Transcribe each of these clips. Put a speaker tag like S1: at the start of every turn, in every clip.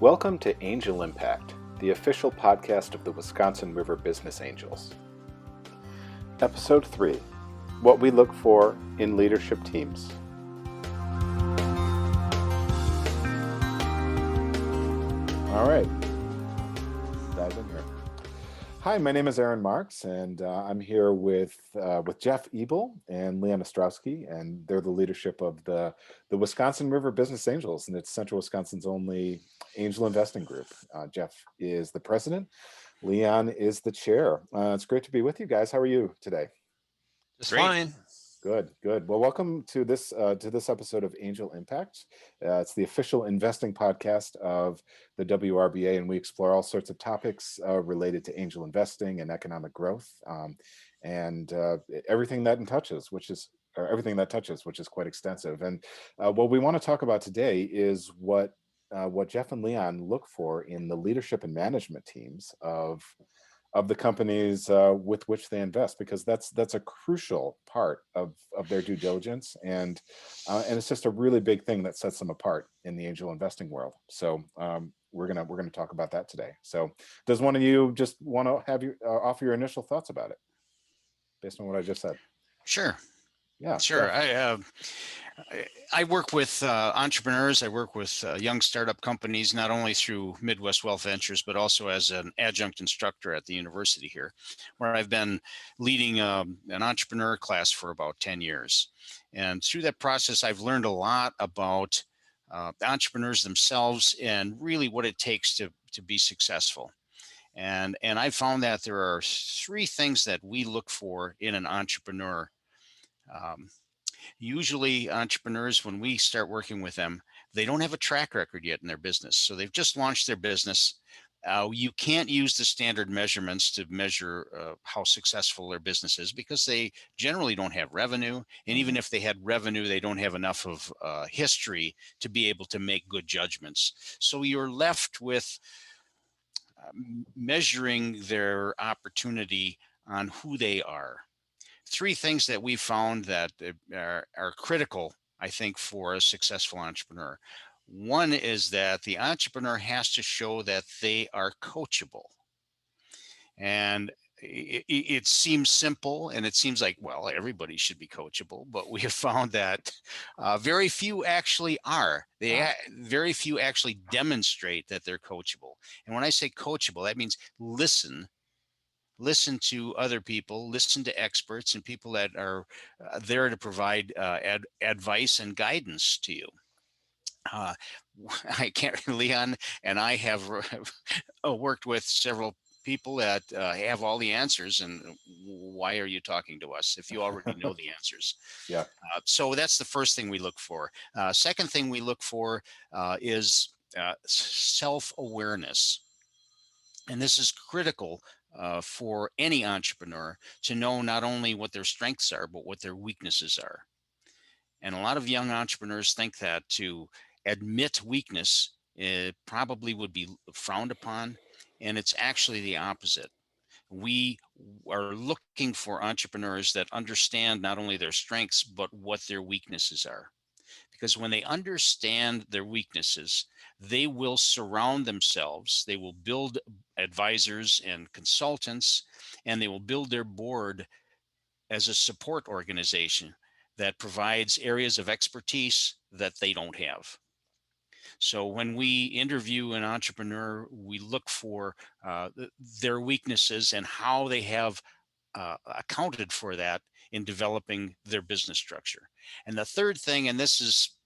S1: Welcome to Angel Impact, the official podcast of the Wisconsin River Business Angels. Episode 3 What We Look For in Leadership Teams. All right, dive in here. Hi, my name is Aaron Marks, and uh, I'm here with uh, with Jeff Ebel and Leon Ostrowski, and they're the leadership of the the Wisconsin River Business Angels, and it's Central Wisconsin's only angel investing group. Uh, Jeff is the president. Leon is the chair. Uh, it's great to be with you guys. How are you today?
S2: Just
S3: Great.
S2: fine.
S1: Good, good. Well, welcome to this uh, to this episode of Angel Impact. Uh, it's the official investing podcast of the WRBA, and we explore all sorts of topics uh, related to angel investing and economic growth, um, and uh, everything that touches, which is or everything that touches, which is quite extensive. And uh, what we want to talk about today is what uh, what Jeff and Leon look for in the leadership and management teams of of the companies uh, with which they invest because that's that's a crucial part of of their due diligence and uh, and it's just a really big thing that sets them apart in the angel investing world. So um, we're gonna we're gonna talk about that today. So does one of you just want to have you uh, offer your initial thoughts about it based on what i just said?
S2: Sure.
S1: Yeah
S2: Sure.
S1: Jeff.
S2: I, uh, I- I work with uh, entrepreneurs. I work with uh, young startup companies, not only through Midwest Wealth Ventures, but also as an adjunct instructor at the university here, where I've been leading um, an entrepreneur class for about 10 years. And through that process, I've learned a lot about uh, entrepreneurs themselves and really what it takes to, to be successful. And, and I found that there are three things that we look for in an entrepreneur. Um, usually entrepreneurs when we start working with them they don't have a track record yet in their business so they've just launched their business. Uh, you can't use the standard measurements to measure uh, how successful their business is because they generally don't have revenue and even if they had revenue they don't have enough of uh, history to be able to make good judgments. So you're left with um, measuring their opportunity on who they are three things that we found that uh, are, are critical, I think, for a successful entrepreneur. One is that the entrepreneur has to show that they are coachable. And it, it, seems simple and it seems like, well, everybody should be coachable, but we have found that uh, very few actually are. They very few actually demonstrate that they're coachable. And when I say coachable, that means listen listen to other people, listen to experts and people that are uh, there to provide uh, ad- advice and guidance to you. Uh, I can't, Leon and I have uh, worked with several people that uh, have all the answers and why are you talking to us if you already know the answers
S1: Yeah.
S2: uh, so that's the first thing we look for uh, second thing we look for uh, is uh, self-awareness and this is critical uh, for any entrepreneur to know not only what their strengths are, but what their weaknesses are. And a lot of young entrepreneurs think that to admit weakness probably would be frowned upon, and it's actually the opposite. We are looking for entrepreneurs that understand not only their strengths, but what their weaknesses are. Because when they understand their weaknesses, they will surround themselves, they will build advisors and consultants, and they will build their board as a support organization that provides areas of expertise that they don't have. So when we interview an entrepreneur, we look for uh, their weaknesses and how they have uh, accounted for that in developing their business structure. And the third thing, and this is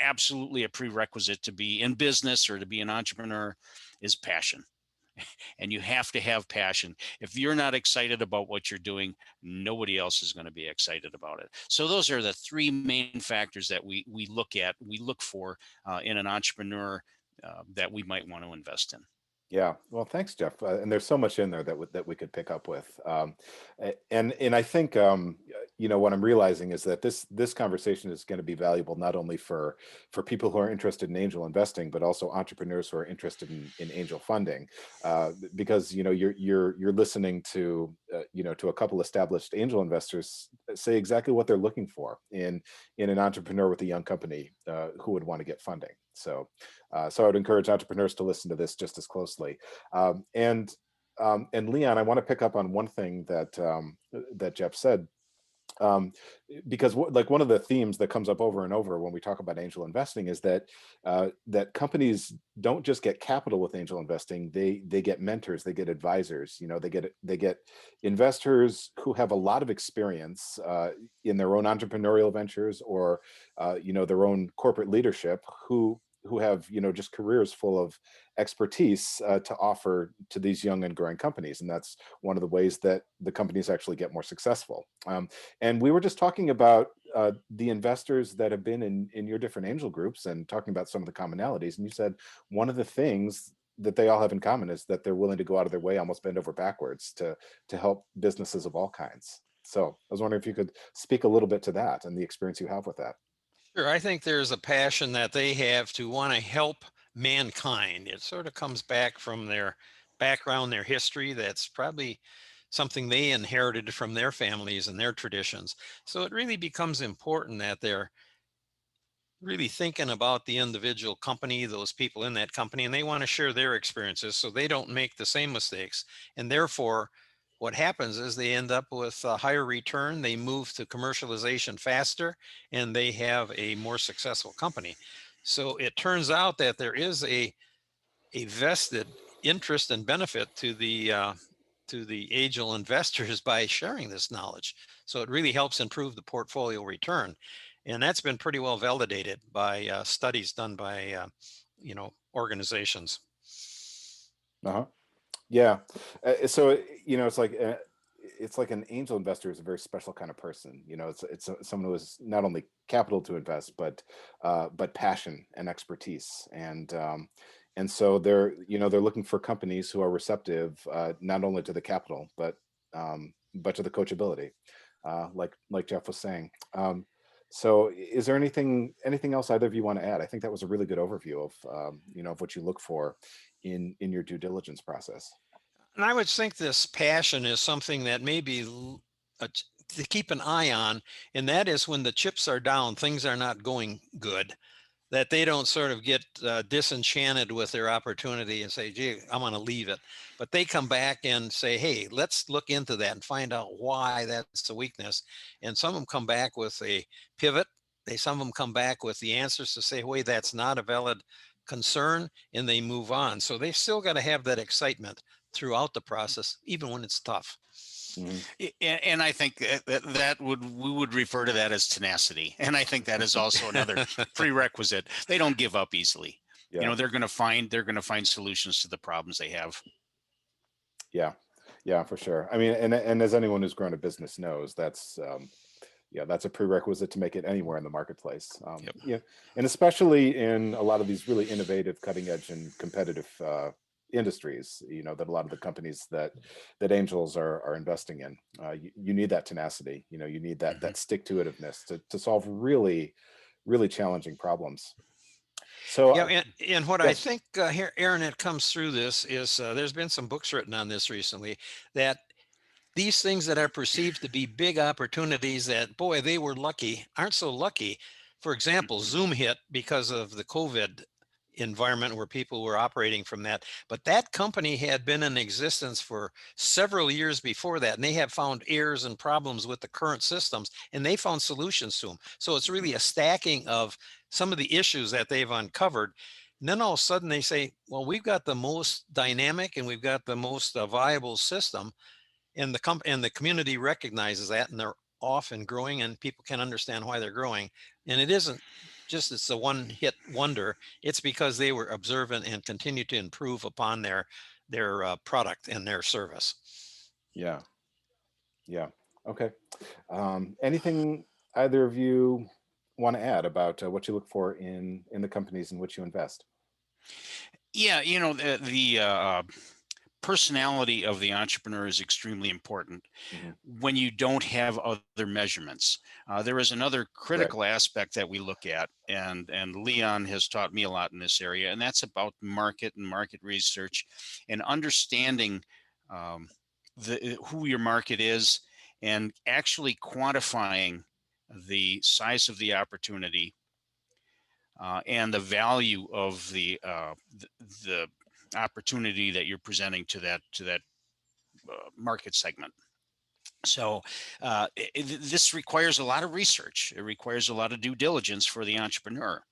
S2: absolutely a prerequisite to be in business or to be an entrepreneur, is passion. And you have to have passion. If you're not excited about what you're doing, nobody else is going to be excited about it. So those are the three main factors that we we look at, we look for uh, in an entrepreneur uh, that we might want to invest in.
S1: Yeah, well, thanks, Jeff. Uh, and there's so much in there that w- that we could pick up with, um, and and I think um, you know what i'm realizing is that this this conversation is going to be valuable not only for for people who are interested in angel investing but also entrepreneurs who are interested in, in angel funding uh, because you know you're you're you're listening to uh, you know to a couple established angel investors say exactly what they're looking for in in an entrepreneur with a young company uh, who would want to get funding. So uh, so i would encourage entrepreneurs to listen to this just as closely. Um, and um, and leon i want to pick up on one thing that um, that jeff said um, because like one of the themes that comes up over and over when we talk about angel investing is that uh, that companies don't just get capital with angel investing they they get mentors they get advisors you know they get they get investors who have a lot of experience uh, in their own entrepreneurial ventures or uh, you know their own corporate leadership who who have you know just careers full of expertise uh, to offer to these young and growing companies and that's one of the ways that the companies actually get more successful. Um, and we were just talking about uh, the investors that have been in in your different angel groups and talking about some of the commonalities and you said one of the things that they all have in common is that they're willing to go out of their way almost bend over backwards to to help businesses of all kinds. So i was wondering if you could speak a little bit to that and the experience you have with that
S3: Sure. I think there's a passion that they have to want to help mankind. It sort of comes back from their background, their history. That's probably something they inherited from their families and their traditions. So it really becomes important that they're really thinking about the individual company, those people in that company, and they want to share their experiences so they don't make the same mistakes. And therefore, what happens is they end up with a higher return, they move to commercialization faster, and they have a more successful company. So it turns out that there is a a vested interest and benefit to the uh, to the angel investors by sharing this knowledge. So it really helps improve the portfolio return, and that's been pretty well validated by uh, studies done by uh, you know organizations.
S1: Uh huh. Yeah. Uh, so, uh, you know, it's like, uh, it's like an angel investor is a very special kind of person. You know, it's it's someone who has not only capital to invest, but uh, but passion and expertise. And um, and so they're you know they're looking for companies who are receptive uh, not only to the capital, but um, but to the coachability, uh, like like Jeff was saying. Um, so is there anything anything else either of you want to add? I think that was a really good overview of um, you know of what you look for in in your due diligence process.
S3: And I would think this passion is something that maybe to keep an eye on, and that is when the chips are down, things are not going good, that they don't sort of get uh, disenchanted with their opportunity and say, gee, I'm going to leave it. But they come back and say, hey, let's look into that and find out why that's a weakness. And some of them come back with a pivot. They some of them come back with the answers to say, wait, that's not a valid concern and they move on. So they still got to have that excitement throughout the process, even when it's tough.
S2: Mm-hmm. And, and, I think that, that would we would refer to that as tenacity, and I think that is also another prerequisite. They don't give up easily. Yeah. You know, they're going to find they're going to find solutions to the problems they have.
S1: Yeah, yeah, for sure. I mean, and and as anyone who's grown a business knows, that's um, yeah, that's a prerequisite to make it anywhere in the marketplace. Um, yep. Yeah, and especially in a lot of these really innovative, cutting edge, and competitive uh, industries. You know that a lot of the companies that that angels are are investing in. Uh, you, you, need that tenacity. You know, you need that mm-hmm. that stick to itiveness to to solve really, really challenging problems.
S3: So yeah, uh, and, and what yes. I think uh, here, Aaron, it comes through this is uh, there's been some books written on this recently that these things that are perceived to be big opportunities that boy they were lucky aren't so lucky for example mm-hmm. zoom hit because of the covid environment where people were operating from that but that company had been in existence for several years before that and they have found errors and problems with the current systems and they found solutions to them so it's really a stacking of some of the issues that they've uncovered and then all of a sudden they say well we've got the most dynamic and we've got the most uh, viable system and the comp and the community recognizes that and they're off and growing and people can understand why they're growing and it isn't just it's a one hit wonder it's because they were observant and continue to improve upon their their uh, product and their service.
S1: Yeah. Yeah. Okay. Um, anything either of you want to add about uh, what you look for in in the companies in which you invest?
S2: Yeah you know the, the uh, personality of the entrepreneur is extremely important mm-hmm. when you don't have other measurements. Uh, there is another critical right. aspect that we look at, and and Leon has taught me a lot in this area, and that's about market and market research, and understanding um, the who your market is, and actually quantifying the size of the opportunity uh, and the value of the, uh, the, the opportunity that you're presenting to that to that uh, market segment. So uh, it, this requires a lot of research. It requires a lot of due diligence for the entrepreneur,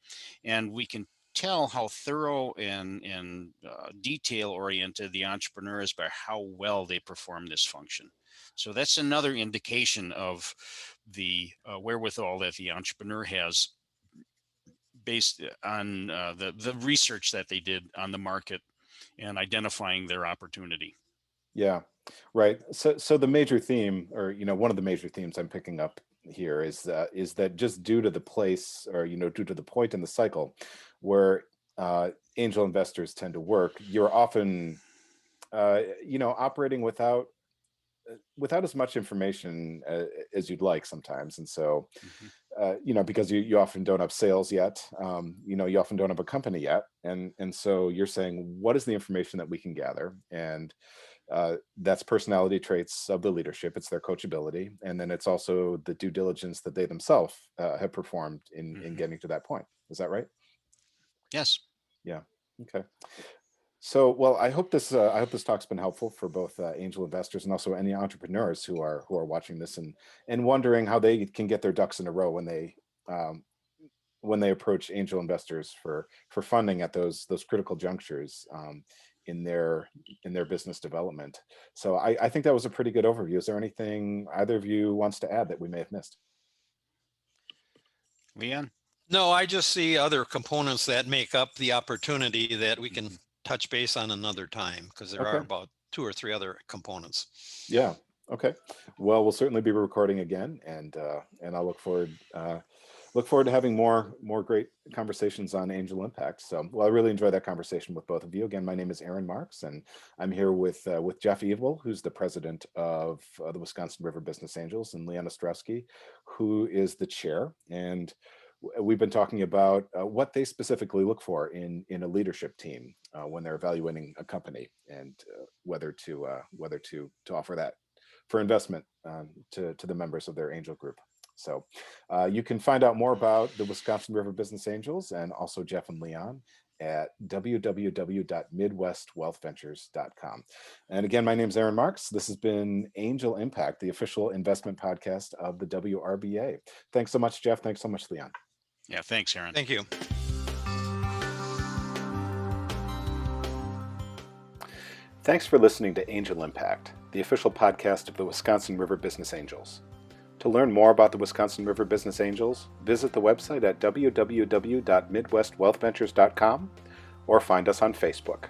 S2: and we can tell how thorough and and uh, detail oriented the entrepreneur is by how well they perform this function. So that's another indication of the uh, wherewithal that the entrepreneur has based on uh, the the research that they did on the market and identifying their opportunity.
S1: Yeah, right. So so the major theme, or you know, one of the major themes I'm picking up here is that is that just due to the place, or you know, due to the point in the cycle where uh, angel investors tend to work, you're often uh, you know operating without without as much information uh, as you'd like sometimes and so mm-hmm. Uh, you know because you, you often don't have sales yet um, you know you often don't have a company yet and and so you're saying what is the information that we can gather? And uh, that's personality traits of the leadership it's their coachability and then it's also the due diligence that they themselves uh, have performed in mm-hmm. in getting to that point. Is that right?
S2: Yes.
S1: Yeah. Okay so, well, I hope this uh, I hope this talk's been helpful for both uh, angel investors and also any entrepreneurs who are who are watching this and and wondering how they can get their ducks in a row when they um, when they approach angel investors for for funding at those those critical junctures um, in their in their business development. So, I, I think that was a pretty good overview. Is there anything either of you wants to add that we may have missed?
S2: Leon.
S3: No, I just see other components that make up the opportunity that we can touch base on another time because there are about two or three other components.
S1: Yeah. Okay. Well, we'll certainly be recording again, and uh, and I'll look forward uh, look forward to having more more great conversations on Angel Impact. So, well, I really enjoyed that conversation with both of you. Again, my name is Aaron Marks, and I'm here with uh, with Jeff Ebel, who's the president of uh, the Wisconsin River Business Angels, and Leon Ostrowski, who is the chair. And we've been talking about uh, what they specifically look for in in a leadership team uh, when they're evaluating a company and uh, whether to uh, whether to to offer that for investment um, to to the members of their angel group. So uh, you can find out more about the Wisconsin River Business Angels and also Jeff and Leon at www.midwestwealthventures.com. And again, my name is Aaron Marks. This has been Angel Impact, the official investment podcast of the WRBA. Thanks so much, Jeff. Thanks so much, Leon.
S2: Yeah, thanks, Aaron.
S3: Thank you.
S1: Thanks for listening to Angel Impact, the official podcast of the Wisconsin River Business Angels. To learn more about the Wisconsin River Business Angels, visit the website at www.midwestwealthventures.com or find us on Facebook.